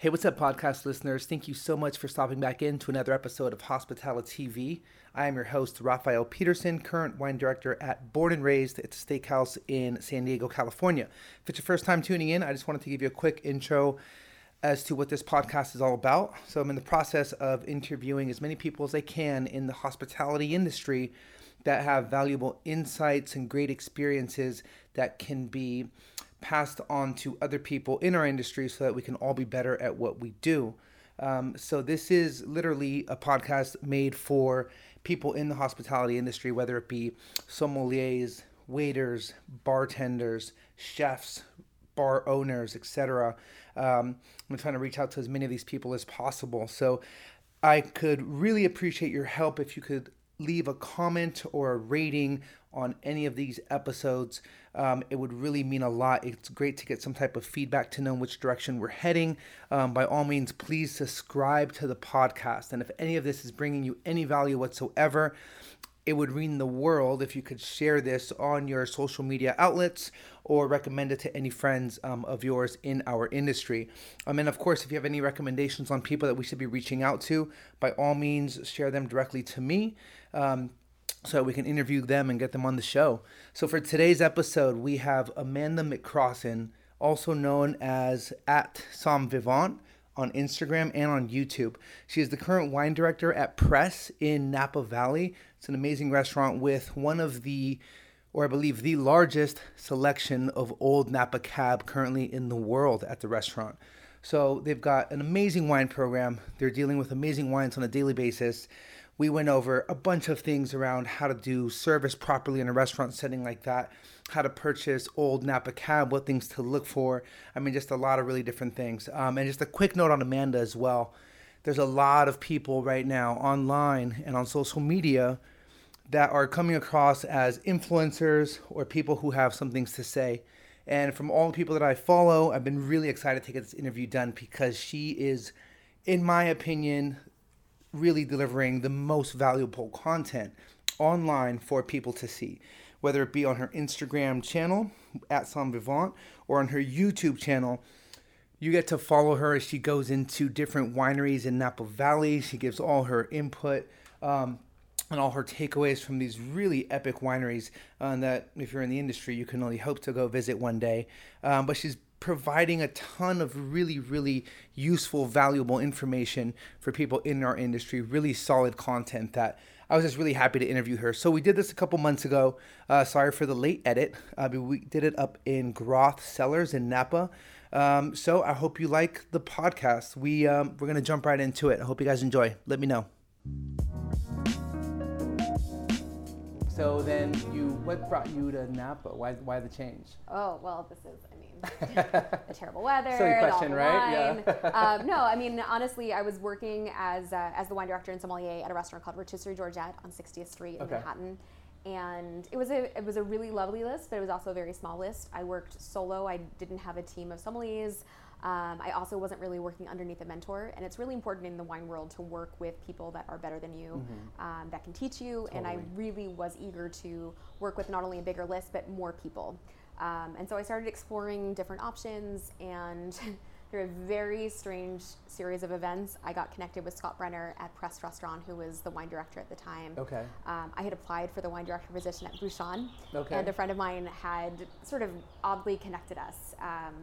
Hey, what's up, podcast listeners? Thank you so much for stopping back in to another episode of Hospitality TV. I am your host, Rafael Peterson, current wine director at Born and Raised. It's a steakhouse in San Diego, California. If it's your first time tuning in, I just wanted to give you a quick intro as to what this podcast is all about. So, I'm in the process of interviewing as many people as I can in the hospitality industry that have valuable insights and great experiences that can be passed on to other people in our industry so that we can all be better at what we do. Um, so, this is literally a podcast made for people in the hospitality industry, whether it be sommeliers, waiters, bartenders, chefs, bar owners, etc. Um, I'm trying to reach out to as many of these people as possible. So, I could really appreciate your help if you could leave a comment or a rating on any of these episodes. Um, it would really mean a lot. It's great to get some type of feedback to know which direction we're heading. Um, by all means, please subscribe to the podcast. And if any of this is bringing you any value whatsoever, it would mean the world if you could share this on your social media outlets or recommend it to any friends um, of yours in our industry. Um, and of course, if you have any recommendations on people that we should be reaching out to, by all means, share them directly to me. Um, so we can interview them and get them on the show. So for today's episode, we have Amanda McCrossin, also known as at Somm Vivant on Instagram and on YouTube. She is the current wine director at Press in Napa Valley. It's an amazing restaurant with one of the, or I believe the largest selection of old Napa Cab currently in the world at the restaurant. So they've got an amazing wine program. They're dealing with amazing wines on a daily basis we went over a bunch of things around how to do service properly in a restaurant setting like that, how to purchase old Napa Cab, what things to look for. I mean, just a lot of really different things. Um, and just a quick note on Amanda as well. There's a lot of people right now online and on social media that are coming across as influencers or people who have some things to say. And from all the people that I follow, I've been really excited to get this interview done because she is, in my opinion, really delivering the most valuable content online for people to see, whether it be on her Instagram channel at Somm Vivant or on her YouTube channel. You get to follow her as she goes into different wineries in Napa Valley. She gives all her input um, and all her takeaways from these really epic wineries uh, that, if you're in the industry, you can only hope to go visit one day. Um, but she's providing a ton of really, really useful, valuable information for people in our industry, really solid content that I was just really happy to interview her. So we did this a couple months ago. Uh, sorry for the late edit. Uh, we did it up in Groth Cellars in Napa. Um, so I hope you like the podcast. We um, we're gonna jump right into it. I hope you guys enjoy. Let me know. So then you, what brought you to Napa? Why why the change? Oh well, this is I mean the terrible weather. Silly question, right? Wine. Yeah. um, no, I mean honestly, I was working as uh, as the wine director and sommelier at a restaurant called Rotisserie Georgette on 60th Street in okay. Manhattan, and it was a it was a really lovely list, but it was also a very small list. I worked solo. I didn't have a team of sommeliers. Um, I also wasn't really working underneath a mentor, and it's really important in the wine world to work with people that are better than you, mm-hmm. um, that can teach you. Totally. And I really was eager to work with not only a bigger list but more people. Um, and so I started exploring different options, and through a very strange series of events, I got connected with Scott Brenner at Press Restaurant, who was the wine director at the time. Okay. Um, I had applied for the wine director position at Bouchon, okay. and a friend of mine had sort of oddly connected us. Um,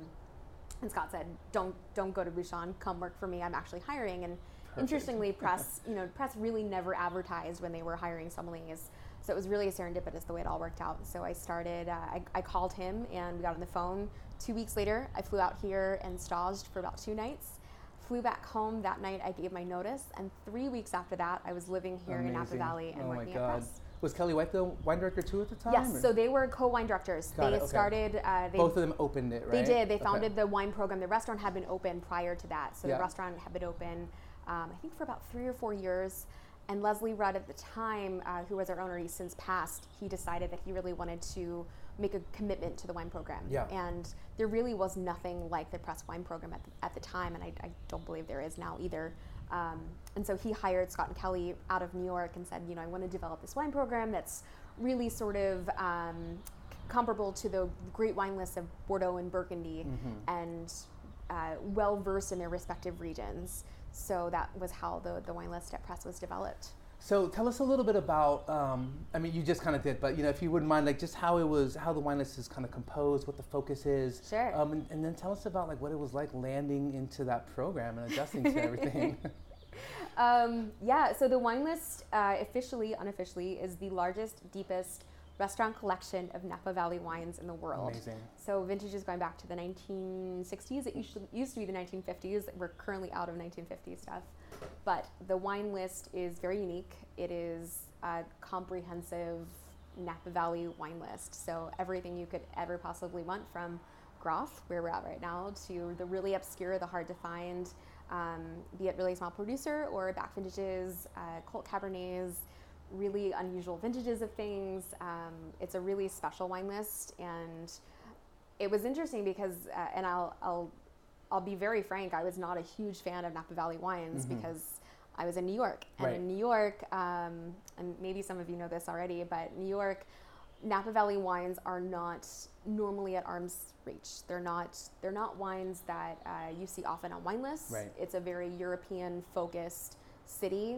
and Scott said, "Don't don't go to Bouchon. Come work for me. I'm actually hiring." And Perfect. interestingly, press you know press really never advertised when they were hiring sommeliers. So it was really serendipitous the way it all worked out. So I started, uh, I, I, called him and we got on the phone. Two weeks later, I flew out here and staged for about two nights. Flew back home that night, I gave my notice. And three weeks after that, I was living here Amazing. in Napa Valley and oh working at Press. Was Kelli White the wine director too at the time? Yes, or? so they were co-wine directors. Got they it, okay. started. Uh, they, Both of them opened it, right? They did. They founded okay. the wine program. The restaurant had been open prior to that, so yeah. the restaurant had been open, um, I think, for about three or four years. And Leslie Rudd at the time, uh, who was our owner, he's since passed, he decided that he really wanted to make a commitment to the wine program. Yeah. And there really was nothing like the press wine program at the, at the time, and I, I don't believe there is now either. Um, and so he hired Scott and Kelli out of New York and said, you know, I want to develop this wine program that's really sort of um, comparable to the great wine lists of Bordeaux and Burgundy. Mm-hmm. And uh, well versed in their respective regions. So that was how the, the wine list at Press was developed. So tell us a little bit about. Um, I mean, you just kind of did, but you know, if you wouldn't mind, like just how it was, how the wine list is kind of composed, what the focus is. Sure. Um, and, and, then tell us about like what it was like landing into that program and adjusting to everything. um, yeah. So the wine list, uh, officially, unofficially, is the largest, deepest restaurant collection of Napa Valley wines in the world. Amazing. So vintages going back to the 1960s. It used to, used to be the 1950s. We're currently out of 1950 stuff. But the wine list is very unique. It is a comprehensive Napa Valley wine list. So everything you could ever possibly want from Groth, where we're at right now, to the really obscure, the hard to find, um, be it really small producer or back vintages, uh, cult cabernets, really unusual vintages of things. Um, it's a really special wine list, and it was interesting because, uh, and I'll, I'll I'll be very frank, I was not a huge fan of Napa Valley wines mm-hmm. because I was in New York. And right. in New York, um, and maybe some of you know this already, but New York, Napa Valley wines are not normally at arm's reach. They're not. They're not wines that uh, you see often on wine lists. Right. It's a very European focused city,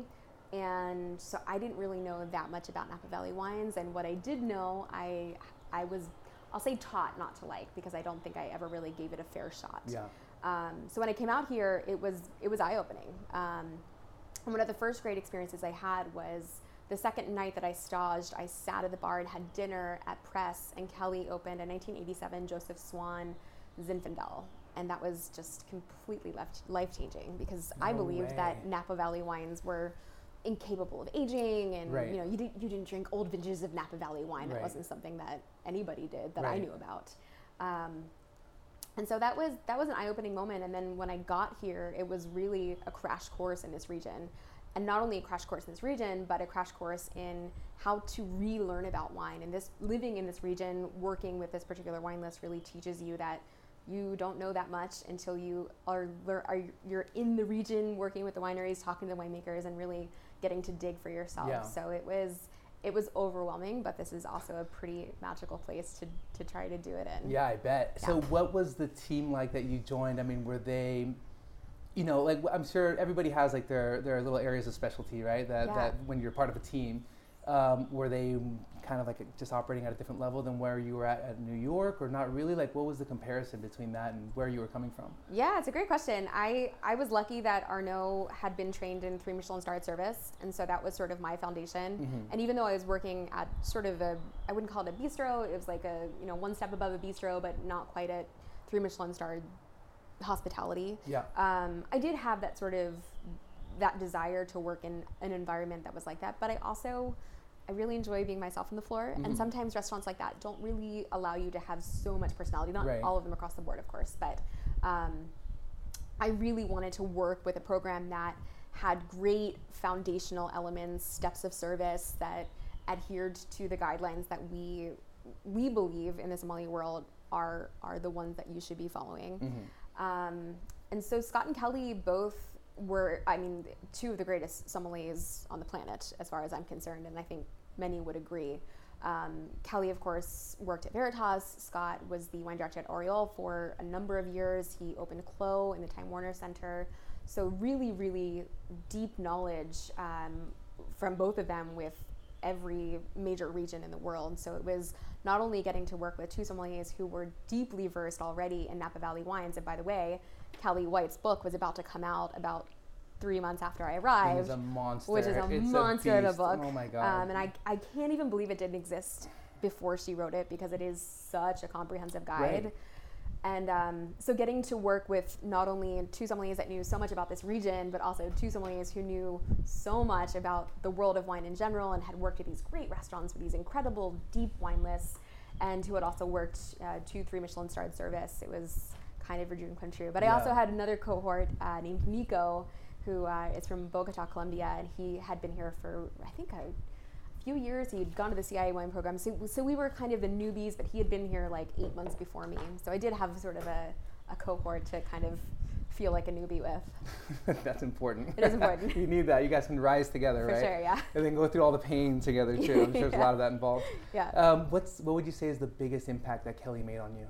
and so I didn't really know that much about Napa Valley wines. And what I did know, I I was I'll say taught not to like because I don't think I ever really gave it a fair shot. Yeah. Um, so when I came out here, it was it was eye opening. Um, and one of the first great experiences I had was the second night that I staged. I sat at the bar and had dinner at Press, and Kelli opened a 1987 Joseph Swan Zinfandel, and that was just completely life changing because no I believed way. that Napa Valley wines were incapable of aging and right. you know you didn't you didn't drink old vintages of Napa Valley wine right. that wasn't something that anybody did that right. I knew about um, and so that was that was an eye-opening moment. And then when i got here it was really a crash course in this region. And not only a crash course in this region but a crash course in how to relearn about wine. And this living in this region working with this particular wine list really teaches you that you don't know that much until you are, are you're in the region working with the wineries talking to the winemakers and really getting to dig for yourself. Yeah. so it was it was overwhelming, but this is also a pretty magical place to, to try to do it in. Yeah, I bet. Yeah. So, what was the team like that you joined? I mean, were they, you know, like I'm sure everybody has like their their little areas of specialty, right? That yeah. that when you're part of a team, um, were they kind of like just operating at a different level than where you were at at New York, or not really? Like, what was the comparison between that and where you were coming from? Yeah, it's a great question. I I was lucky that Arnaud had been trained in three Michelin starred service, and so that was sort of my foundation. Mm-hmm. And even though I was working at sort of a, I wouldn't call it a bistro. It was like a you know one step above a bistro, but not quite at three Michelin starred hospitality. Yeah. Um, I did have that sort of that desire to work in an environment that was like that, but I also I really enjoy being myself on the floor. Mm-hmm. And sometimes restaurants like that don't really allow you to have so much personality. Not right. all of them across the board, of course, but um, I really wanted to work with a program that had great foundational elements, steps of service that adhered to the guidelines that we we believe in the Somali world are are the ones that you should be following. Mm-hmm. Um, and so Scott and Kelli both were, I mean, two of the greatest sommeliers on the planet, as far as I'm concerned, and I think many would agree. Um, Kelli, of course, worked at Veritas. Scott was the wine director at Aureole for a number of years. He opened Clos in the Time Warner Center. So, really, really deep knowledge um, from both of them with every major region in the world. So, it was not only getting to work with two sommeliers who were deeply versed already in Napa Valley wines, and by the way, Kelli White's book was about to come out about three months after I arrived. Which is a monster. Which is a it's monster a of a book. Oh my god. Um, and I, I can't even believe it didn't exist before she wrote it because it is such a comprehensive guide. Right. And um, so getting to work with not only two sommeliers that knew so much about this region, but also two sommeliers who knew so much about the world of wine in general and had worked at these great restaurants with these incredible deep wine lists, and who had also worked uh, two, three Michelin starred service. It was kind of a dream come true. But yeah. I also had another cohort uh, named Nico, who uh, is from Bogota, Colombia, and he had been here for I think a few years. He'd gone to the CIA wine program, so, so we were kind of the newbies, but he had been here like eight months before me. So I did have sort of a, a cohort to kind of feel like a newbie with. That's important. It is important. you need that. You guys can rise together, For right? sure, yeah. And then go through all the pain together too. I'm sure there's a lot of that involved. Yeah. Um, what's what would you say is the biggest impact that Kelli made on you?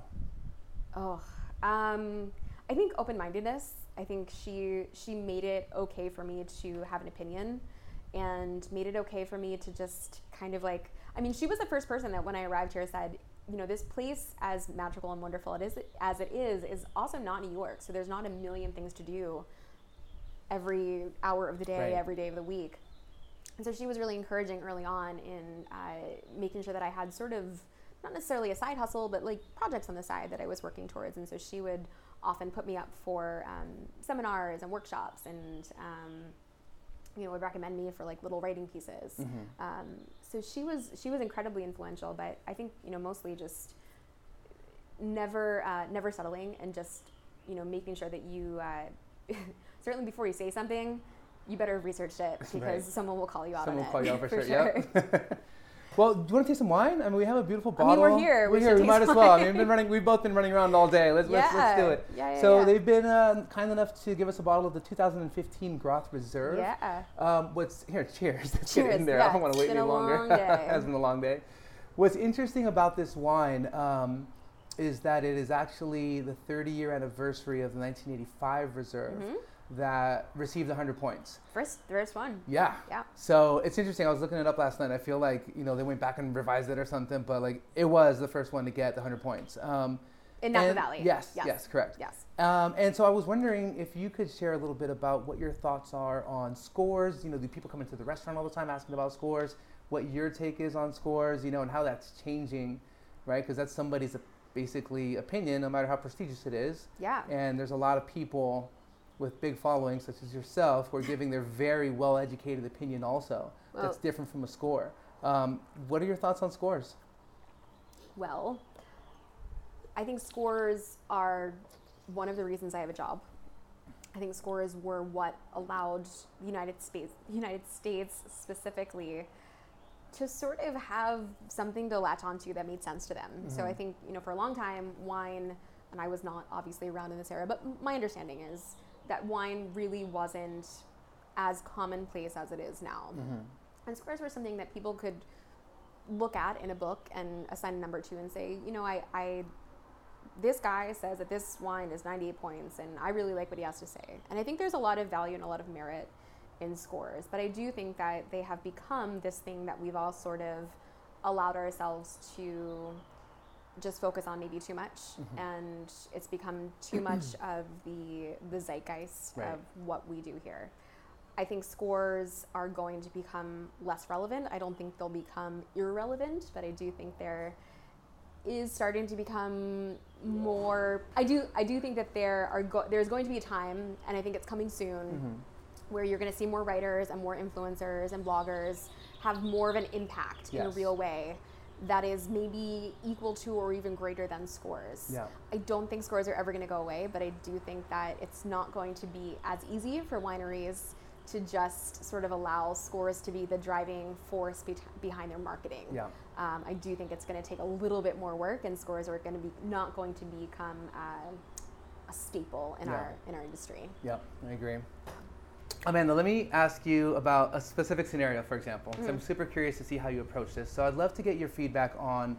Oh, um, I think open-mindedness. I think she she made it okay for me to have an opinion, and made it okay for me to just kind of like. I mean, she was the first person that when I arrived here said, you know, this place, as magical and wonderful it is as it is, is also not New York. So there's not a million things to do every hour of the day, right. every day of the week. And so she was really encouraging early on in uh, making sure that I had sort of not necessarily a side hustle, but like projects on the side that I was working towards. And so she would often put me up for um, seminars and workshops and um, you know would recommend me for like little writing pieces mm-hmm. um, so she was she was incredibly influential but i think you know mostly just never uh, never settling and just you know making sure that you uh, certainly before you say something you better have researched it because right. someone will call you out someone on will it. call you out for, for sure, sure. Yep. Well, do you want to taste some wine? I mean, we have a beautiful bottle. I mean, we're here. We're we here. We might as well. I mean, we've been running. We've both been running around all day. Let's yeah. let's, let's do it. Yeah, yeah, so yeah. they've been uh, kind enough to give us a bottle of the 2015 Groth Reserve. Yeah. Um, what's here? Cheers. Let's cheers. Get in there. Yeah, I don't want to wait any longer. it has been a long day. What's interesting about this wine um, is that it is actually the 30 year anniversary of the 1985 Reserve. Mm-hmm that received 100 points. First, first one. Yeah. Yeah. So it's interesting. I was looking it up last night. I feel like you know they went back and revised it or something, but like it was the first one to get the 100 points. Um, in Napa Valley. Yes, yes. Yes. Correct. Yes. Um, and so I was wondering if you could share a little bit about what your thoughts are on scores. You know, do people come into the restaurant all the time asking about scores? What your take is on scores? You know, and how that's changing, right? Because that's somebody's basically opinion, no matter how prestigious it is. Yeah. And there's a lot of people with big followings such as yourself who are giving their very well educated opinion also well, that's different from a score. Um, what are your thoughts on scores? Well, I think scores are one of the reasons I have a job. I think scores were what allowed the United States, United States specifically, to sort of have something to latch onto that made sense to them. Mm-hmm. So I think you know for a long time, wine, and I was not obviously around in this era, but my understanding is that wine really wasn't as commonplace as it is now. Mm-hmm. And scores were something that people could look at in a book and assign a number to and say, you know, I, I this guy says that this wine is 98 points and I really like what he has to say. And I think there's a lot of value and a lot of merit in scores, but I do think that they have become this thing that we've all sort of allowed ourselves to just focus on maybe too much mm-hmm. and it's become too much of the the zeitgeist right. of what we do here i think scores are going to become less relevant i don't think they'll become irrelevant but i do think there is starting to become more i do i do think that there are go- there's going to be a time and i think it's coming soon mm-hmm. where you're going to see more writers and more influencers and bloggers have more of an impact yes. in a real way that is maybe equal to or even greater than scores. Yeah. I don't think scores are ever going to go away, but I do think that it's not going to be as easy for wineries to just sort of allow scores to be the driving force be- behind their marketing. Yeah. Um, I do think it's going to take a little bit more work, and scores are going to be not going to become uh, a staple in yeah. our in our industry. Yeah, I agree. Amanda, let me ask you about a specific scenario, for example. Mm-hmm. I'm super curious to see how you approach this. So I'd love to get your feedback on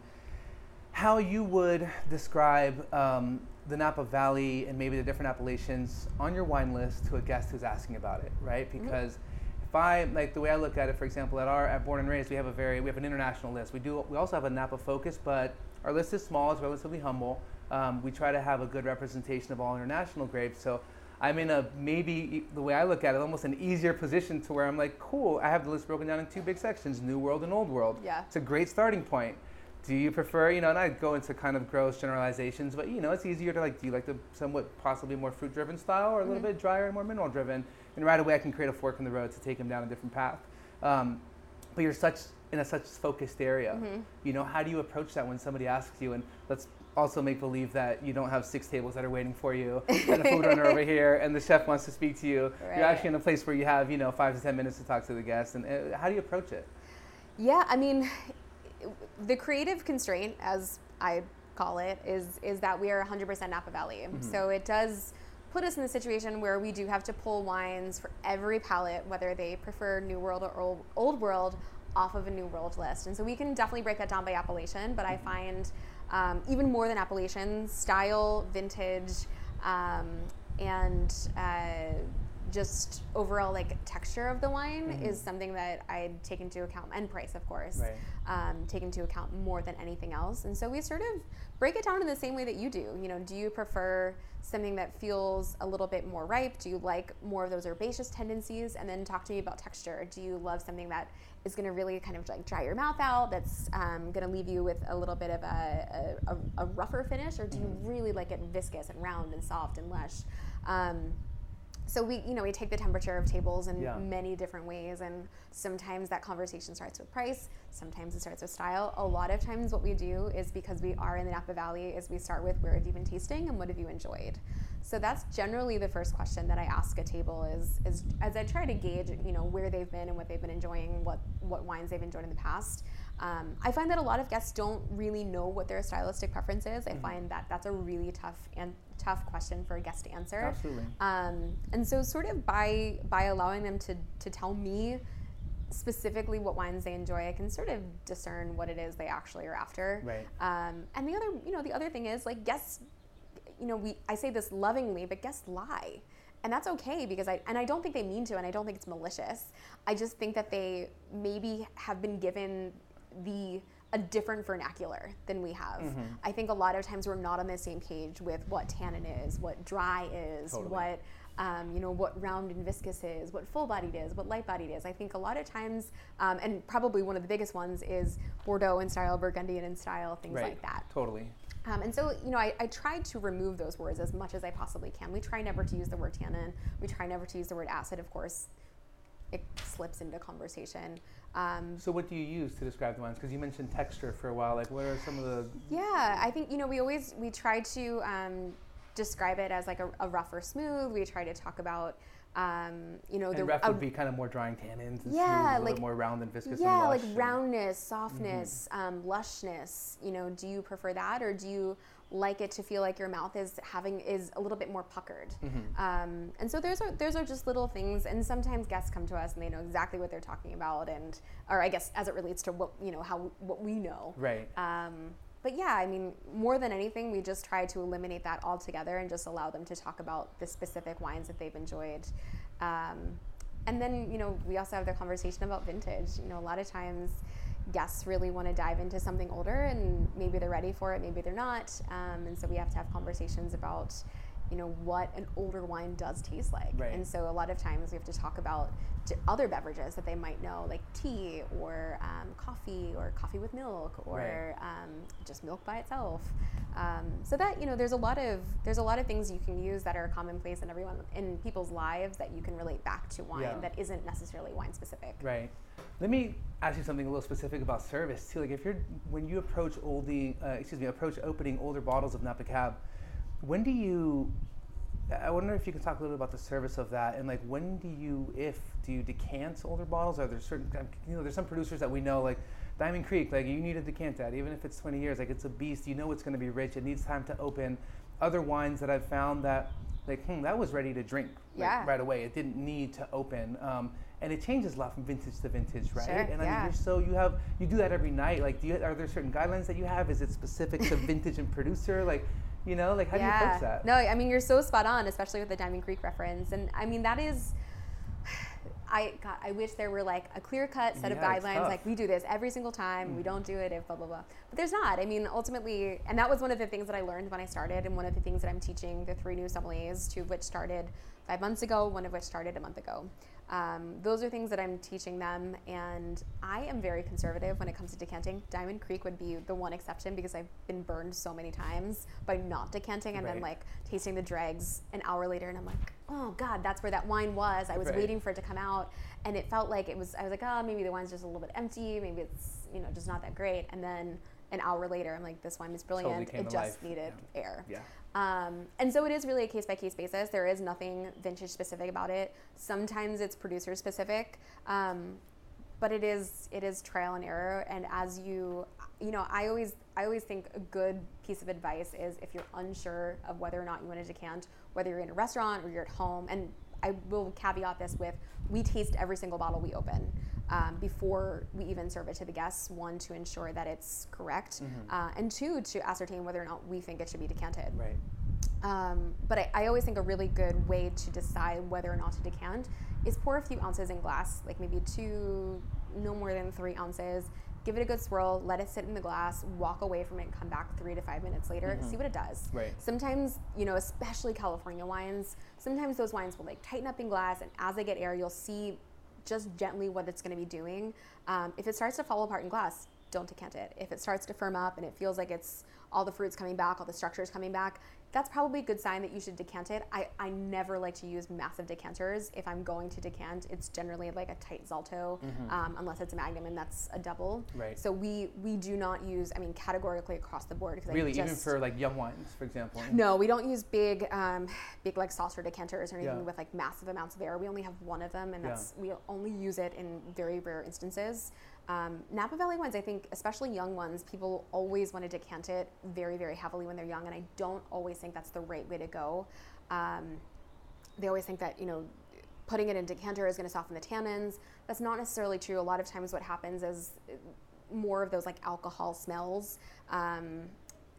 how you would describe um, the Napa Valley and maybe the different appellations on your wine list to a guest who's asking about it, right? Mm-hmm. Because mm-hmm. if I like the way I look at it, for example, at our at Born and Raised, we have a very we have an international list. We do we also have a Napa focus, but our list is small. It's relatively humble. Um, we try to have a good representation of all international grapes. So I'm in a maybe the way I look at it, almost an easier position to where I'm like, cool, I have the list broken down in two big sections, New World and Old World. Yeah. It's a great starting point. Do you prefer, you know, and I go into kind of gross generalizations, but you know, it's easier to like, do you like the somewhat possibly more fruit driven style or a little mm-hmm. bit drier and more mineral driven? And right away I can create a fork in the road to take them down a different path. Um, but you're such in a such focused area. Mm-hmm. You know, how do you approach that when somebody asks you? And let's also make believe that you don't have six tables that are waiting for you and a food runner over here and the chef wants to speak to you. Right. You're actually in a place where you have, you know, five to 10 minutes to talk to the guest. And uh, how do you approach it? Yeah, I mean, the creative constraint, as I call it, is, is that we are 100% Napa Valley. Mm-hmm. So it does put us in the situation where we do have to pull wines for every palate, whether they prefer New World or Old, old World, off of a New World list. And so we can definitely break that down by appellation, but I mm-hmm. find um, even more than appellation style, vintage, Um, and uh, just overall like texture of the wine mm-hmm. is something that I take into account and price of course right. um, take into account more than anything else. And so we sort of break it down in the same way that you do. You know do you prefer something that feels a little bit more ripe? Do you like more of those herbaceous tendencies? And then talk to me about texture. Do you love something that is going to really kind of like dry your mouth out that's um, going to leave you with a little bit of a, a, a rougher finish? Or do you mm-hmm. really like it viscous and round and soft and lush? Um, so we you know we take the temperature of tables in yeah. many different ways and sometimes that conversation starts with price sometimes it starts with style a lot of times what we do is because we are in the napa valley is we start with where have you been tasting and what have you enjoyed so that's generally the first question that i ask a table is, is as i try to gauge you know where they've been and what they've been enjoying what what wines they've enjoyed in the past um, I find that a lot of guests don't really know what their stylistic preference is. I mm-hmm. find that that's a really tough and tough question for a guest to answer. Absolutely. Um, and so, sort of by by allowing them to to tell me specifically what wines they enjoy, I can sort of discern what it is they actually are after. Right. Um, and the other, you know, the other thing is like guests, you know, we I say this lovingly, but guests lie and that's okay because I and I don't think they mean to and I don't think it's malicious. I just think that they maybe have been given the a different vernacular than we have. Mm-hmm. I think a lot of times we're not on the same page with what tannin is, what dry is, totally. what um, you know what round and viscous is, what full bodied is, what light bodied is. I think a lot of times, um, and probably one of the biggest ones is Bordeaux in style, Burgundian in style, things right. like that. Totally. Um, and so, you know, I, I try to remove those words as much as I possibly can. We try never to use the word tannin. We try never to use the word acid, of course. It slips into conversation. Um, so what do you use to describe the wines? Because you mentioned texture for a while. Like, what are some of the? Yeah, I think you know we always we try to um, describe it as like a, a rough or smooth. We try to talk about um, you know, and the rough would be kind of more drying tannins. And yeah, smooth, like more round and viscous. Yeah, and like roundness, softness, mm-hmm. um, lushness. You know, do you prefer that, or do you like it to feel like your mouth is having is a little bit more puckered. Mm-hmm. Um, and so those are those are just little things. And sometimes guests come to us and they know exactly what they're talking about, and or I guess as it relates to what you know how what we know. Right. Um, but yeah, I mean, more than anything, we just try to eliminate that altogether and just allow them to talk about the specific wines that they've enjoyed. Um, and then, you know, we also have the conversation about vintage. You know, a lot of times guests really want to dive into something older and maybe they're ready for it, maybe they're not. Um, and so we have to have conversations about, you know, what an older wine does taste like. Right. And so a lot of times we have to talk about other beverages that they might know, like tea or um, coffee or coffee with milk or right. um, just milk by itself. Um, so that you know, there's a lot of there's a lot of things you can use that are commonplace in everyone in people's lives that you can relate back to wine yeah. that isn't necessarily wine specific. Right. Let me ask you something a little specific about service too. Like if you're when you approach oldie, uh, excuse me, approach opening older bottles of Napa Cab, when do you? I wonder if you can talk a little bit about the service of that and like when do you, if do you decant older bottles? Are there certain you know there's some producers that we know like Diamond Creek like you need to decant that even if it's 20 years like it's a beast you know it's going to be rich it needs time to open. Other wines that I've found that like hmm that was ready to drink like, yeah. right away it didn't need to open. Um, and it changes a lot from vintage to vintage, right? Sure, and I yeah. mean, you're so you have you do that every night. Like, do you are there certain guidelines that you have? Is it specific to vintage and producer? Like, you know, like how yeah. do you approach that? No, I mean you're so spot on, especially with the Diamond Creek reference, and I mean that is. I God, I wish there were like a clear cut set yeah, of guidelines. Like we do this every single time. Mm. We don't do it if blah blah blah. But there's not. I mean, ultimately, and that was one of the things that I learned when I started, and one of the things that I'm teaching the three new sommeliers, two of which started five months ago, one of which started a month ago. Um, those are things that I'm teaching them, and I am very conservative when it comes to decanting. Diamond Creek would be the one exception because I've been burned so many times by not decanting and right. then like tasting the dregs an hour later, and I'm like, oh god, that's where that wine was. I was right. waiting for it to come out, and it felt like it was. I was like, oh, maybe the wine's just a little bit empty. Maybe it's you know just not that great. And then an hour later, I'm like, this wine is brilliant. Totally it life. just needed yeah. air. Yeah. Um, and so it is really a case by case basis. There is nothing vintage specific about it. Sometimes it's producer specific, um, but it is it is trial and error. And as you you know, I always I always think a good piece of advice is if you're unsure of whether or not you want to decant, whether you're in a restaurant or you're at home, and I will caveat this with we taste every single bottle we open um, before we even serve it to the guests. One, to ensure that it's correct, mm-hmm. uh, and two, to ascertain whether or not we think it should be decanted. Right. Um, but I, I, always think a really good way to decide whether or not to decant is pour a few ounces in glass, like maybe two, no more than three ounces. Give it a good swirl, let it sit in the glass, walk away from it, come back three to five minutes later, mm-hmm. see what it does. Right. Sometimes, you know, especially California wines, sometimes those wines will like tighten up in glass, and as they get air, you'll see just gently what it's going to be doing. Um, if it starts to fall apart in glass, don't decant it. If it starts to firm up and it feels like it's all the fruits coming back, all the structures coming back, that's probably a good sign that you should decant it. I, I never like to use massive decanters. If I'm going to decant, it's generally like a tight Zalto, mm-hmm. um, unless it's a Magnum and that's a double. Right. So we we do not use, I mean, categorically across the board. Really, just, even for like young wines, for example. No, we don't use big, um, big like saucer decanters or anything yeah. with like massive amounts of air. We only have one of them, and that's yeah. we only use it in very rare instances. Um, Napa Valley wines, I think, especially young ones, people always want to decant it very, very heavily when they're young, and I don't always think that's the right way to go. Um, they always think that, you know, putting it in decanter is going to soften the tannins. That's not necessarily true. A lot of times, what happens is more of those like alcohol smells um,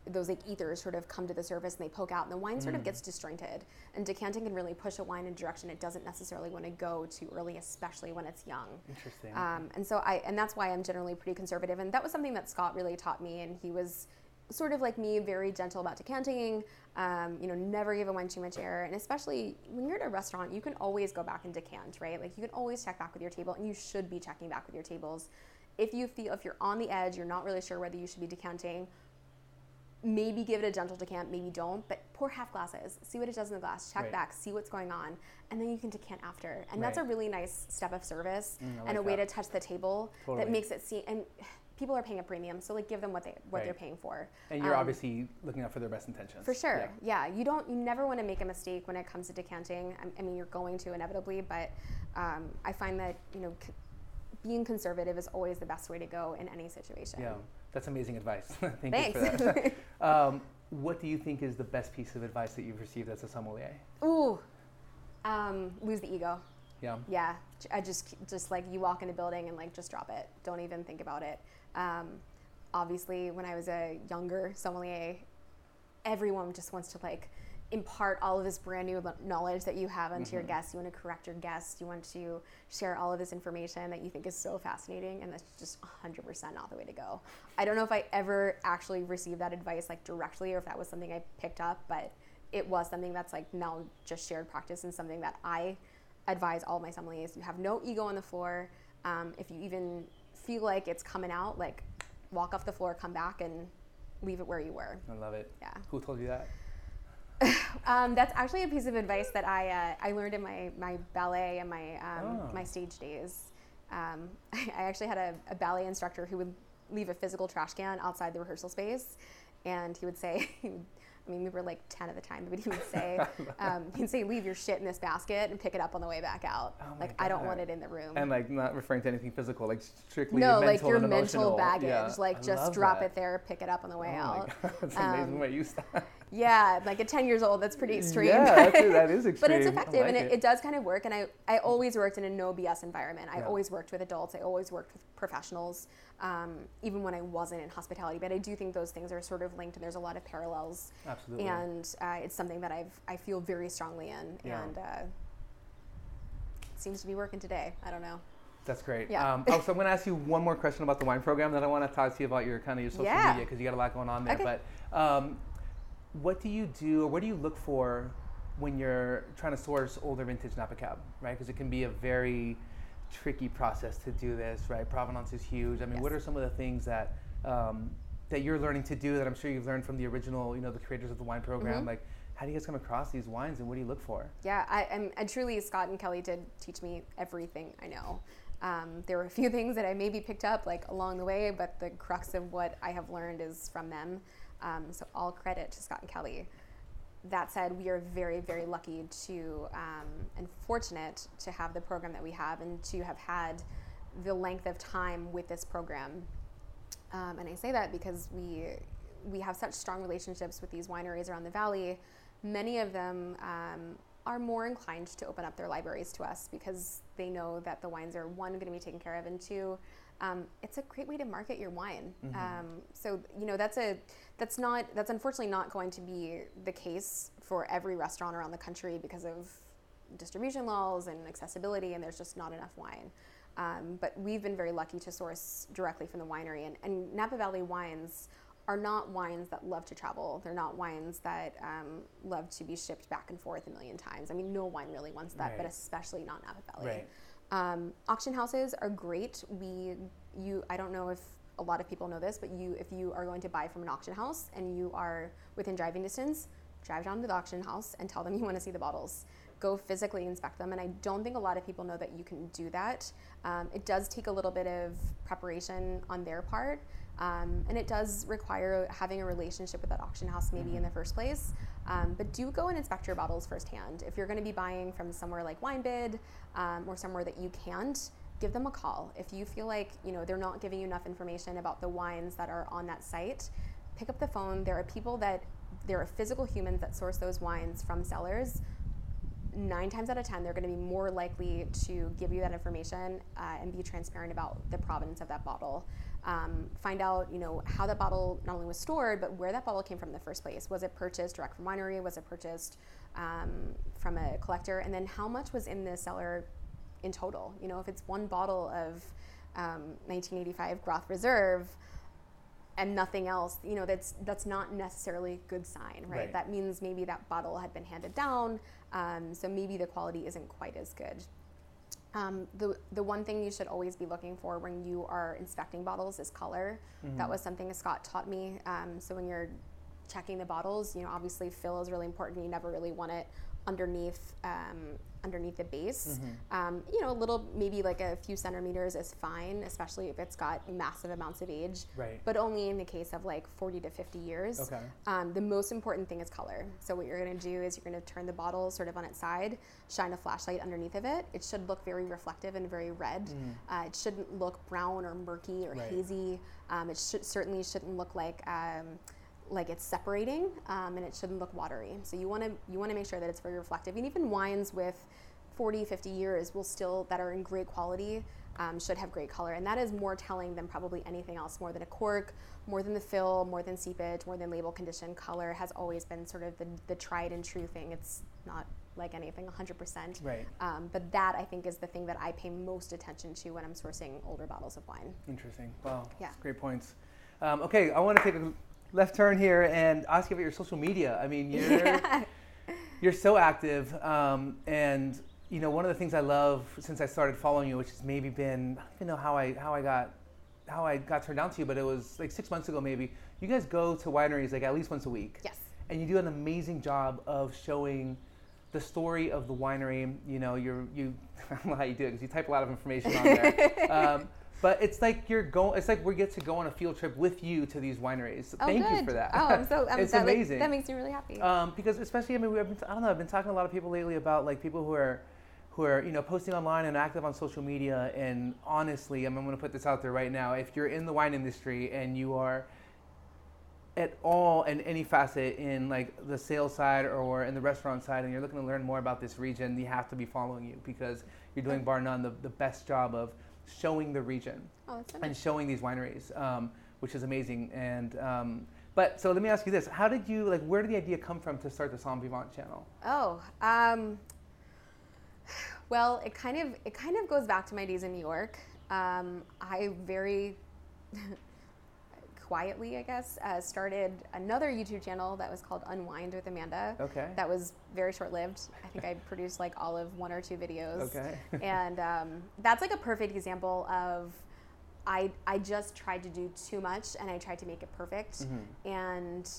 those like ethers sort of come to the surface and they poke out and the wine mm. sort of mm. gets disjointed and decanting can really push a wine in a direction it doesn't necessarily want to go too early especially when it's young interesting um, and so i and that's why i'm generally pretty conservative and that was something that scott really taught me and he was sort of like me very gentle about decanting um, you know never give a wine too much air and especially when you're at a restaurant you can always go back and decant right like you can always check back with your table and you should be checking back with your tables if you feel if you're on the edge you're not really sure whether you should be decanting maybe give it a gentle decant, maybe don't, but pour half glasses, see what it does in the glass, check right. back, see what's going on, and then you can decant after. And right. that's a really nice step of service mm, like and a way to touch the table totally. that makes it seem and people are paying a premium, so like give them what they what right. they're paying for. And you're um, obviously looking out for their best intentions. For sure, yeah. yeah. You don't, you never want to make a mistake when it comes to decanting. I, I mean, you're going to inevitably, but um, I find that you know, c- being conservative is always the best way to go in any situation. Yeah. That's amazing advice. Thank Thanks. you for that. um, what do you think is the best piece of advice that you've received as a sommelier? Ooh, um, lose the ego. Yeah. Yeah. I just just like you walk in a building and like just drop it. Don't even think about it. Um, obviously, when I was a younger sommelier, everyone just wants to like impart all of this brand new knowledge that you have onto mm-hmm. your guests. You want to correct your guests. You want to share all of this information that you think is so fascinating, and that's just 100% not the way to go. I don't know if I ever actually received that advice like directly, or if that was something I picked up, but it was something that's like now just shared practice and something that I advise all my sommeliers. You have no ego on the floor. Um, if you even feel like it's coming out, like walk off the floor, come back, and leave it where you were. I love it. Yeah. Who told you that? um, that's actually a piece of advice that I, uh, I learned in my, my ballet and my, um, oh. my stage days. Um, I actually had a, a, ballet instructor who would leave a physical trash can outside the rehearsal space, and he would say, I mean, we were like 10 at the time, but he would say, um, he'd say, leave your shit in this basket and pick it up on the way back out. Oh like, God. I don't want it in the room. And like not referring to anything physical, like strictly No, like your mental baggage. Yeah. Like I just drop that. it there, pick it up on the way oh out. That's amazing um, way you start. Yeah, like at 10 years old, that's pretty extreme. Yeah, that's, that is extreme. but it's effective like and it, it. it, does kind of work. And I, I always worked in a no BS environment. I yeah. always worked with adults. I always worked with professionals, um, even when I wasn't in hospitality. But I do think those things are sort of linked and there's a lot of parallels. Absolutely. And uh, it's something that I've, I feel very strongly in. Yeah. And uh, seems to be working today. I don't know. That's great. Yeah. Um, oh, so I'm going to ask you one more question about the wine program. Then I want to talk to you about your kind of your social yeah. media because you got a lot going on there. Okay. But um, what do you do, or what do you look for when you're trying to source older vintage Napa Cab, right? Because it can be a very tricky process to do this, right? Provenance is huge. I mean, yes. what are some of the things that um, that you're learning to do that I'm sure you've learned from the original, you know, the creators of the wine program? Mm-hmm. Like, how do you guys come across these wines, and what do you look for? Yeah, I, and, and truly, Scott and Kelli did teach me everything I know. Um, there were a few things that I maybe picked up like along the way, but the crux of what I have learned is from them. Um, so all credit to Scott and Kelli. That said, we are very, very lucky to um, and fortunate to have the program that we have and to have had the length of time with this program. Um, and I say that because we we have such strong relationships with these wineries around the valley. Many of them um, are more inclined to open up their libraries to us because they know that the wines are one going to be taken care of and two um, it's a great way to market your wine mm-hmm. um, so you know that's a that's not that's unfortunately not going to be the case for every restaurant around the country because of distribution laws and accessibility and there's just not enough wine um, but we've been very lucky to source directly from the winery and, and napa valley wines are not wines that love to travel. They're not wines that um, love to be shipped back and forth a million times. I mean, no wine really wants that, right. but especially not Napa Valley. Right. Um, auction houses are great. We, you, I don't know if a lot of people know this, but you, if you are going to buy from an auction house and you are within driving distance, drive down to the auction house and tell them you want to see the bottles. Go physically inspect them, and I don't think a lot of people know that you can do that. Um, it does take a little bit of preparation on their part, um, and it does require having a relationship with that auction house maybe mm-hmm. in the first place. Um, but do go and inspect your bottles firsthand. If you're going to be buying from somewhere like WineBid um, or somewhere that you can't, give them a call. If you feel like you know they're not giving you enough information about the wines that are on that site, pick up the phone. There are people that there are physical humans that source those wines from cellars. Nine times out of ten, they're going to be more likely to give you that information uh, and be transparent about the provenance of that bottle um, find out you know how that bottle not only was stored but where that bottle came from in the first place was it purchased direct from winery was it purchased um, from a collector and then how much was in the cellar in total you know if it's one bottle of um, 1985 groth reserve and nothing else you know that's that's not necessarily a good sign right? right, that means maybe that bottle had been handed down um, so maybe the quality isn't quite as good um, the, the one thing you should always be looking for when you are inspecting bottles is color. Mm-hmm. That was something Scott taught me. Um, so when you're checking the bottles, you know, obviously fill is really important. You never really want it underneath um, underneath the base. Mm-hmm. Um, you know, a little maybe like a few centimeters is fine, especially if it's got massive amounts of age. Right. But only in the case of like 40 to 50 years. Okay. Um, the most important thing is color. So what you're going to do is you're going to turn the bottle sort of on its side, shine a flashlight underneath of it. It should look very reflective and very red. Mm. Uh, it shouldn't look brown or murky or right. hazy. Um, it should certainly shouldn't look like um, like it's separating um, and it shouldn't look watery. So you want to you want to make sure that it's very reflective. And even wines with 40, 50 years will still that are in great quality um, should have great color, and that is more telling than probably anything else. More than a cork, more than the fill, more than seepage, more than label condition. Color has always been sort of the, the tried and true thing. It's not like anything 100%. Right. Um, but that I think is the thing that I pay most attention to when I'm sourcing older bottles of wine. Interesting. Wow. Yeah. Great points. Um, okay, I want to take a left turn here and ask you about your social media. I mean, you're yeah. you're so active, um, and you know one of the things I love since I started following you, which has maybe been I don't even know how I how I got how I got turned down to you, but it was like six months ago maybe. You guys go to wineries like at least once a week. Yes. And you do an amazing job of showing the story of the winery. You know, you're you I don't know how you do it because you type a lot of information on there. um, but it's like you're going. It's like we get to go on a field trip with you to these wineries. So oh, thank good. you for that. Oh, I'm so. I'm it's that, amazing. Like, that makes me really happy. Um, because especially, I mean, we've been, I don't know. I've been talking to a lot of people lately about like people who are, who are you know posting online and active on social media. And honestly, I'm, I'm going to put this out there right now. If you're in the wine industry and you are at all in any facet in like the sales side or in the restaurant side and you're looking to learn more about this region you have to be following you because you're doing bar none the, the best job of showing the region oh, and showing these wineries, um, which is amazing. And um, but so let me ask you this: How did you like? Where did the idea come from to start the Somm Vivant channel? Oh, um, well, it kind of it kind of goes back to my days in New York. Um, I very quietly, I guess, uh, started another YouTube channel that was called Unwind with Amanda. Okay. That was very short lived. I think I produced like all of one or two videos. Okay. and um, that's like a perfect example of I, I just tried to do too much and I tried to make it perfect. Mm-hmm. And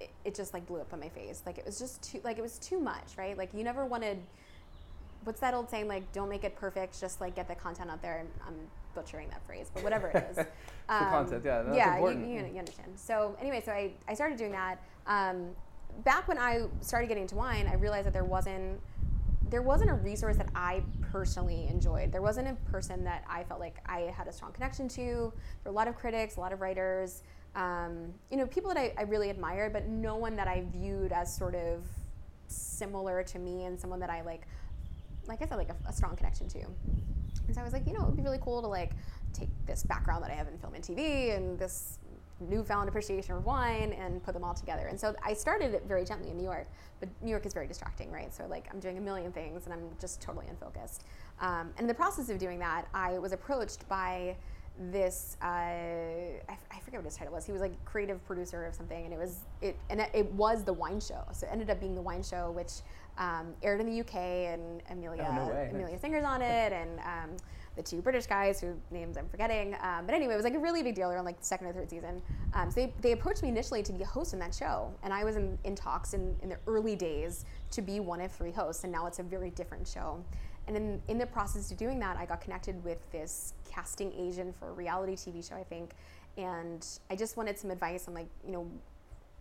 it, it just like blew up on my face. Like it was just too, like it was too much, right? Like you never wanted, what's that old saying? Like, don't make it perfect, just like get the content out there. And I'm butchering that phrase, but whatever it is. um, content, yeah, that's yeah, important. You, you, understand. So anyway, so I, I started doing that. Um, back when I started getting into wine, I realized that there wasn't there wasn't a resource that I personally enjoyed. There wasn't a person that I felt like I had a strong connection to. There were a lot of critics, a lot of writers, um, you know, people that I, I really admired, but no one that I viewed as sort of similar to me and someone that I like, like I said, like a, a strong connection to. And so I was like, you know, it would be really cool to like take this background that I have in film and TV and this newfound appreciation of wine and put them all together. And so I started it very gently in New York, but New York is very distracting, right? So like I'm doing a million things and I'm just totally unfocused. Um, and in the process of doing that, I was approached by this uh, I, I, forget what his title was. He was like creative producer of something, and it was it and it was the wine show. So it ended up being the wine show, which um, aired in the UK, and Amelia oh, no Amelia Singer's on it, and um, the two British guys whose names I'm forgetting. Um, but anyway, it was like a really big deal. They're like the second or third season. Um, so they, they approached me initially to be a host in that show. And I was in, in talks in, in the early days to be one of three hosts. And now it's a very different show. And in, in the process of doing that, I got connected with this casting agent for a reality TV show, I think. And I just wanted some advice on like, you know,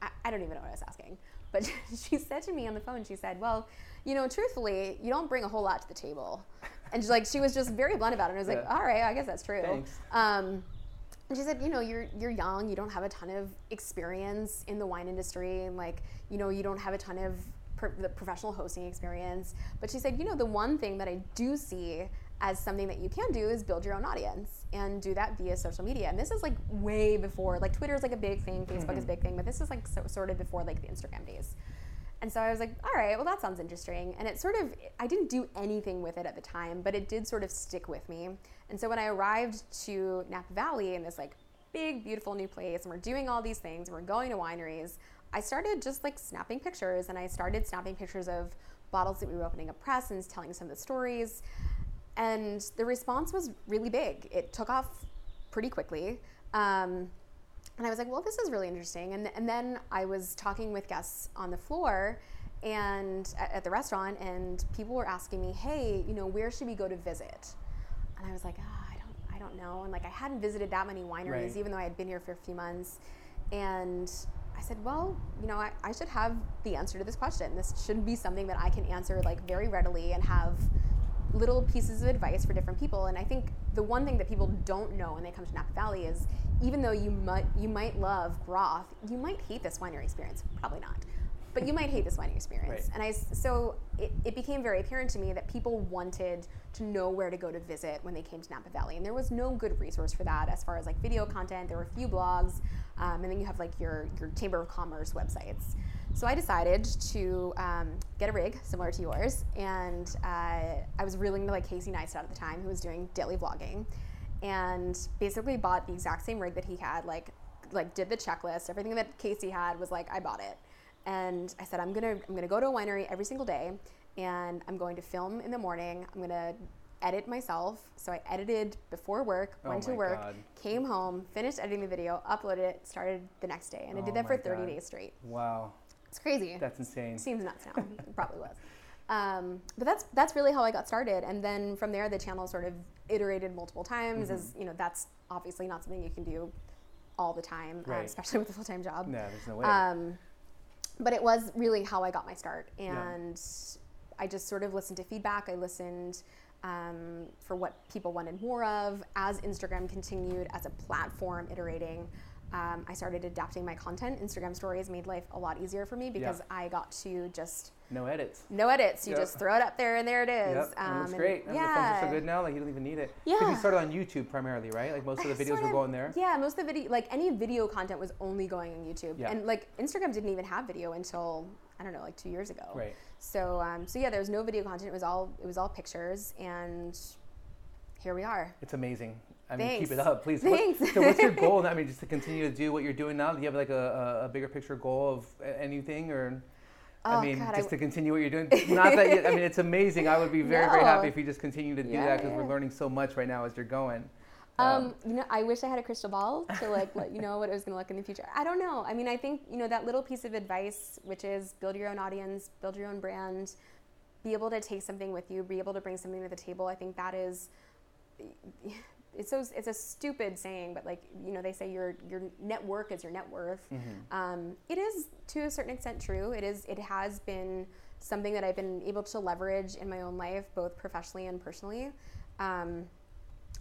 I, I don't even know what I was asking. But she said to me on the phone, she said, well, you know, truthfully, you don't bring a whole lot to the table and she, like she was just very blunt about it. And I was like, all right, I guess that's true. Thanks. Um, and she said, you know, you're you're young, you don't have a ton of experience in the wine industry, and like, you know, you don't have a ton of pro- the professional hosting experience. But she said, you know, the one thing that I do see as something that you can do is build your own audience and do that via social media. And this is like way before, like Twitter is like a big thing, Facebook mm-hmm. is a big thing, but this is like so, sort of before like the Instagram days. And so I was like, all right, well, that sounds interesting. And it sort of, I didn't do anything with it at the time, but it did sort of stick with me. And so when I arrived to Napa Valley in this like big, beautiful new place, and we're doing all these things, and we're going to wineries, I started just like snapping pictures, and I started snapping pictures of bottles that we were opening up press and telling some of the stories. And the response was really big. It took off pretty quickly. Um, and I was like, well, this is really interesting. And, and then I was talking with guests on the floor and at, at the restaurant, and people were asking me, hey, you know, where should we go to visit? And I was like, oh, I don't, I don't know. And like, I hadn't visited that many wineries, right. even though I had been here for a few months. And I said, well, you know, I, I should have the answer to this question. This shouldn't be something that I can answer like very readily and have little pieces of advice for different people. And I think the one thing that people don't know when they come to Napa Valley is even though you might you might love Groth, you might hate this winery experience. Probably not. But you might hate this winery experience. Right. And I so it, it became very apparent to me that people wanted to know where to go to visit when they came to Napa Valley. And there was no good resource for that as far as like video content. There were a few blogs, um, and then you have like your, your Chamber of Commerce websites. So I decided to um, get a rig similar to yours, and uh, I was reeling to like Casey Neistat at the time, who was doing daily vlogging, and basically bought the exact same rig that he had. Like, like did the checklist. Everything that Casey had was like I bought it, and I said I'm gonna I'm gonna go to a winery every single day, and I'm going to film in the morning. I'm gonna edit myself. So I edited before work, oh went to work, God. came home, finished editing the video, uploaded it, started the next day, and I did that for 30 God. days straight. Wow. It's crazy. That's insane. Seems nuts now. it probably was. Um, but that's that's really how I got started, and then from there the channel sort of iterated multiple times. Mm-hmm. As you know, that's obviously not something you can do all the time, uh, right. um, especially with a full time job. No, there's no way. Um, but it was really how I got my start, and yeah. I just sort of listened to feedback. I listened um, for what people wanted more of as Instagram continued as a platform iterating um, I started adapting my content. Instagram stories made life a lot easier for me because yeah. I got to just no edits. No edits. You yep. just throw it up there and there it is. Yep. Um, and it's great. And yeah. the phones are so good now, like you don't even need it. Yeah. Because you started on YouTube primarily, right? Like most of the videos of, were going there. Yeah, most of the video, like any video content was only going on YouTube. Yeah. And like Instagram didn't even have video until I don't know, like two years ago. Right. So um, so yeah, there was no video content. It was all it was all pictures, and here we are. It's amazing. I mean, Thanks. keep it up, please. Thanks. What, so, what's your goal? Now? I mean, just to continue to do what you're doing now. Do you have like a, a, bigger picture goal of anything, or? Oh, I mean, God, just I to continue what you're doing. Not that you, I mean, it's amazing. I would be very, no. very happy if you just continue to do yeah, that because yeah. we're learning so much right now as you're going. Um, um, you know, I wish I had a crystal ball to like let you know what it was going to look in the future. I don't know. I mean, I think you know that little piece of advice, which is build your own audience, build your own brand, be able to take something with you, be able to bring something to the table. I think that is it's so it's a stupid saying, but like you know they say your your net worth is your net worth. Mm-hmm. Um, it is to a certain extent true. It is it has been something that I've been able to leverage in my own life, both professionally and personally. Um,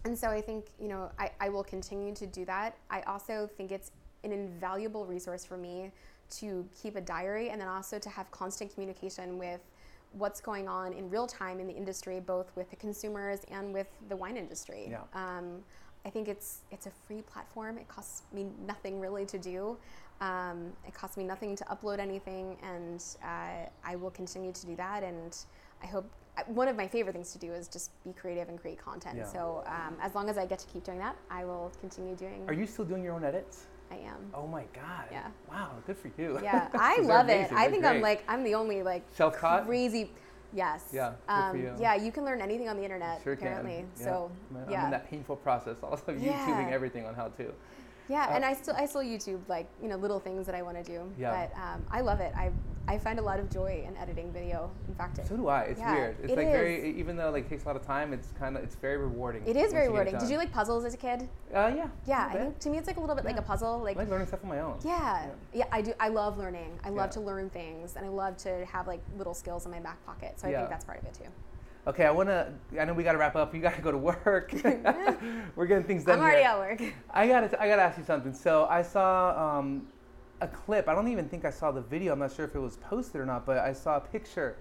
and so I think you know I, I will continue to do that. I also think it's an invaluable resource for me to keep a diary and then also to have constant communication with what's going on in real time in the industry, both with the consumers and with the wine industry. Yeah. Um, I think it's it's a free platform. It costs me nothing really to do. Um, it costs me nothing to upload anything, and uh, I will continue to do that. And I hope one of my favorite things to do is just be creative and create content. Yeah. So um, as long as I get to keep doing that, I will continue doing. Are you still doing your own edits? I am. Oh my god. Yeah. Wow, good for you. Yeah, I love it. I think I'm like I'm the only like self-taught crazy. Yes. Yeah. Um, you. Yeah, you can learn anything on the internet. Sure apparently. Can. Yeah. So I'm in that painful process also of yeah. YouTubing everything on how to. Yeah, uh, and I still I still YouTube like you know little things that I want to do. Yeah. But um, I love it. I I find a lot of joy in editing video. In fact, it, so do I. It's yeah, weird. It's it like is. very even though like takes a lot of time. It's kind of it's very rewarding. It is very rewarding. Did you like puzzles as a kid? Uh, yeah. Yeah, I think to me it's like a little bit yeah. like a puzzle. Like I like learning stuff on my own. Yeah, yeah, yeah I do. I love learning. I love to learn things, and I love to have like little skills in my back pocket. So I think that's part of it too. Okay, I want to. I know we got to wrap up. You got to go to work. We're getting things done. I'm already here. at work. I got to. I got to ask you something. So I saw um, a clip. I don't even think I saw the video. I'm not sure if it was posted or not, but I saw a picture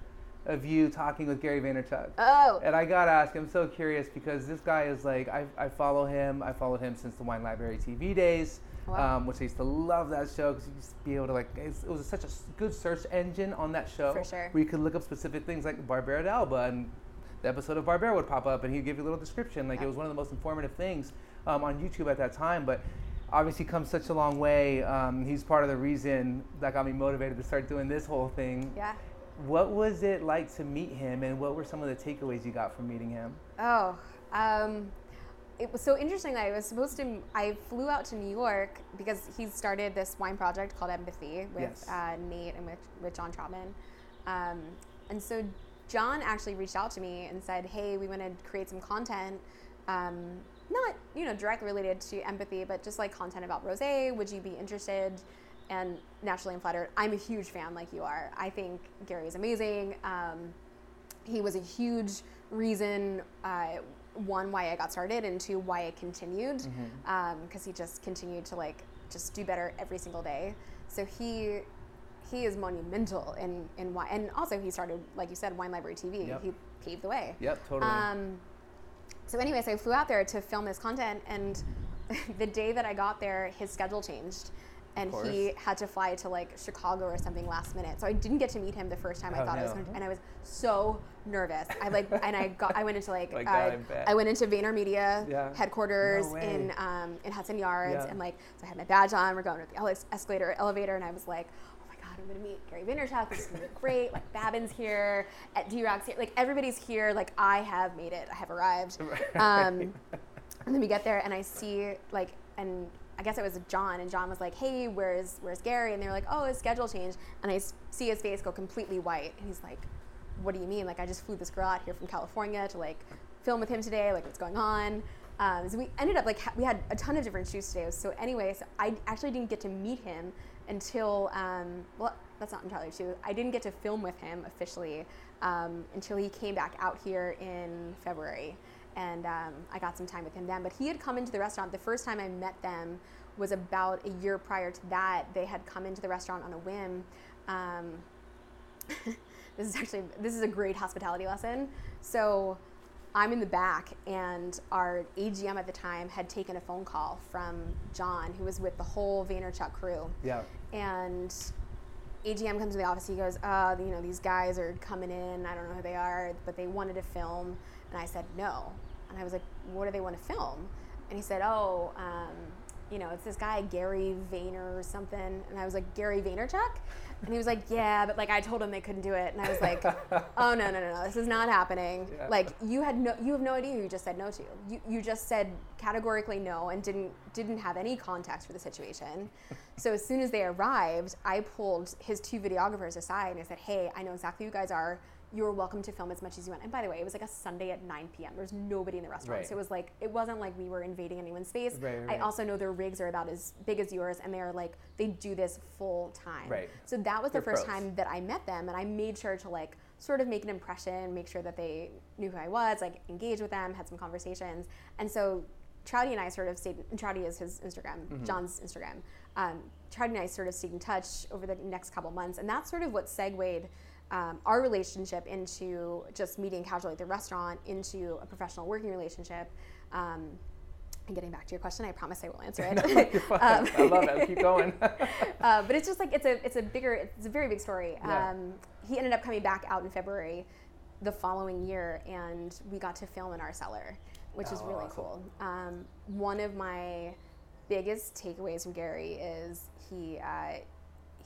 of you talking with Gary Vaynerchuk. Oh. And I got to ask. I'm so curious because this guy is like. I, I follow him. I followed him since the Wine Library TV days. Wow. Um, which I used to love that show because you used to be able to like it was such a good search engine on that show For sure. where you could look up specific things like Barbera d'Alba and the episode of Barbera would pop up and he'd give you a little description. Like yeah. it was one of the most informative things um, on YouTube at that time. But obviously, come such a long way. Um, he's part of the reason that got me motivated to start doing this whole thing. Yeah. What was it like to meet him, and what were some of the takeaways you got from meeting him? Oh, um, it was so interesting I was supposed to. I flew out to New York because he started this wine project called Empathy with yes. uh, Nate and with, with John Troutman. Um, and so John actually reached out to me and said, "Hey, we want to create some content, um, not you know directly related to empathy, but just like content about rosé. Would you be interested?" And naturally, I'm flattered. I'm a huge fan, like you are. I think Gary is amazing. Um, he was a huge reason. Uh, one, why I got started, and two, why I continued, because mm-hmm. um, he just continued to like just do better every single day. So he he is monumental in in wine, and also he started, like you said, Wine Library TV. Yep. He paved the way. Yep, totally. Um, so, anyways, I flew out there to film this content, and the day that I got there, his schedule changed, and he had to fly to like Chicago or something last minute. So I didn't get to meet him the first time I oh, thought no. I was going to, and I was so nervous. I like, and I got, I went into like, like uh, I went into VaynerMedia yeah. headquarters no in um, in Hudson Yards, yeah. and like, so I had my badge on. We're going to the escalator, elevator, and I was like, I'm gonna meet Gary Vaynerchuk. This is gonna be great. Like Babin's here, at D-Rock's here. Like everybody's here. Like I have made it. I have arrived. Um, and then we get there, and I see like, and I guess it was John, and John was like, "Hey, where's where's Gary?" And they were like, "Oh, his schedule changed." And I see his face go completely white, and he's like, "What do you mean? Like I just flew this girl out here from California to like film with him today. Like what's going on?" Um, so we ended up like ha- we had a ton of different shoots today. So anyway, so I actually didn't get to meet him until um, well, that's not entirely true. I didn't get to film with him officially um, until he came back out here in February, and um, I got some time with him then. But he had come into the restaurant. The first time I met them was about a year prior to that. They had come into the restaurant on a whim. Um, this is actually this is a great hospitality lesson. So I'm in the back, and our AGM at the time had taken a phone call from John, who was with the whole Vaynerchuk crew. Yeah. And AGM comes to the office. He goes, uh, you know, these guys are coming in. I don't know who they are, but they wanted to film. And I said, no. And I was like, what do they want to film? And he said, oh, um, you know, it's this guy, Gary Vayner or something. And I was like, Gary Vaynerchuk? And he was like, yeah, but like I told him they couldn't do it. And I was like, oh no, no, no, no, this is not happening. Yeah. Like you had no, you have no idea who you just said no to. You, you just said categorically no and didn't, didn't have any context for the situation. so as soon as they arrived, I pulled his two videographers aside and I said, hey, I know exactly who you guys are you're welcome to film as much as you want. And by the way, it was like a Sunday at 9 p.m. There's nobody in the restaurant. Right. So it was like, it wasn't like we were invading anyone's space. Right, right, I also know their rigs are about as big as yours and they're like, they do this full time. Right. So that was They're the first pros. time that I met them and I made sure to like sort of make an impression, make sure that they knew who I was, like engage with them, had some conversations. And so Trouty and I sort of stayed. Trouty is his Instagram, mm-hmm. John's Instagram. Um, Trouty and I sort of stayed in touch over the next couple months, and that's sort of what segued um, our relationship into just meeting casually at the restaurant into a professional working relationship. Um, and getting back to your question, I promise I will answer it. no, um, I love it. Keep going. uh, but it's just like it's a it's a bigger it's a very big story. Yeah. Um, he ended up coming back out in February the following year, and we got to film in our cellar, which oh, is really awesome. cool. Um, one of my biggest takeaways from Gary is he uh,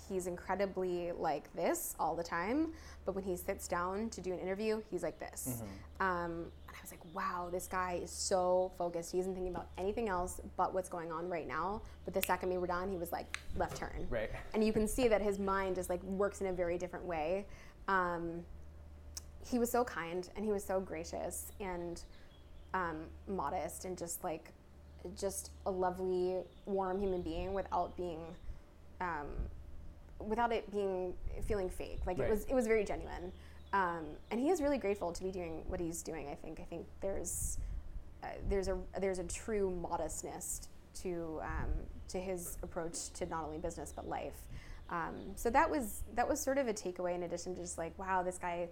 he's incredibly like this all the time, but when he sits down to do an interview, he's like this. Mm-hmm. Um, and I was like, wow, this guy is so focused. He isn't thinking about anything else but what's going on right now. But the second we were done, he was like, left turn. Right. And you can see that his mind just like works in a very different way. Um, he was so kind and he was so gracious and um, modest and just like just a lovely, warm human being without being um, without it being feeling fake. Like right. it was it was very genuine. Um, and he is really grateful to be doing what he's doing. I think. I think there's uh, there's a there's a true modestness to um, to his approach to not only business but life. Um, so that was that was sort of a takeaway. In addition to just like, wow, this guy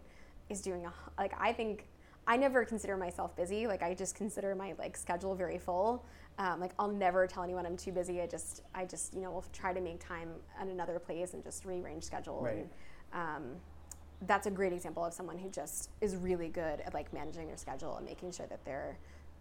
is doing a like. I think I never consider myself busy. Like I just consider my like schedule very full. Um, like I'll never tell anyone I'm too busy. I just I just you know will try to make time at another place and just rearrange schedule. Right. And um, that's a great example of someone who just is really good at like managing their schedule and making sure that they're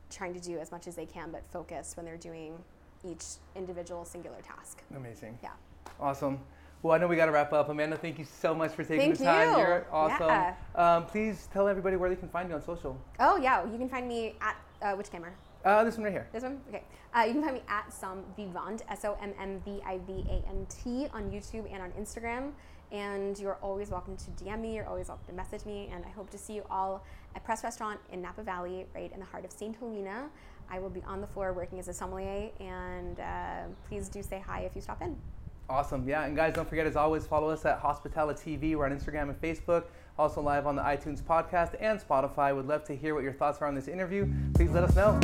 trying to do as much as they can but focused when they're doing each individual singular task. Amazing. Yeah. Awesome. Well, I know we got to wrap up. Amanda, thank you so much for taking thank the time. You. You're awesome. Yeah. Um, please tell everybody where they can find you on social. Oh, yeah. You can find me at uh, which camera? Uh, this one right here. This one? Okay. Uh, you can find me at Sommvivant, S O M M V I V A N T, on YouTube and on Instagram. And you're always welcome to DM me, you're always welcome to message me. And I hope to see you all at Press Restaurant in Napa Valley, right in the heart of St. Helena. I will be on the floor working as a sommelier, and uh, please do say hi if you stop in. Awesome. Yeah. And guys, don't forget, as always, follow us at Hospitality TV. We're on Instagram and Facebook, also live on the iTunes podcast and Spotify. Would love to hear what your thoughts are on this interview. Please let us know.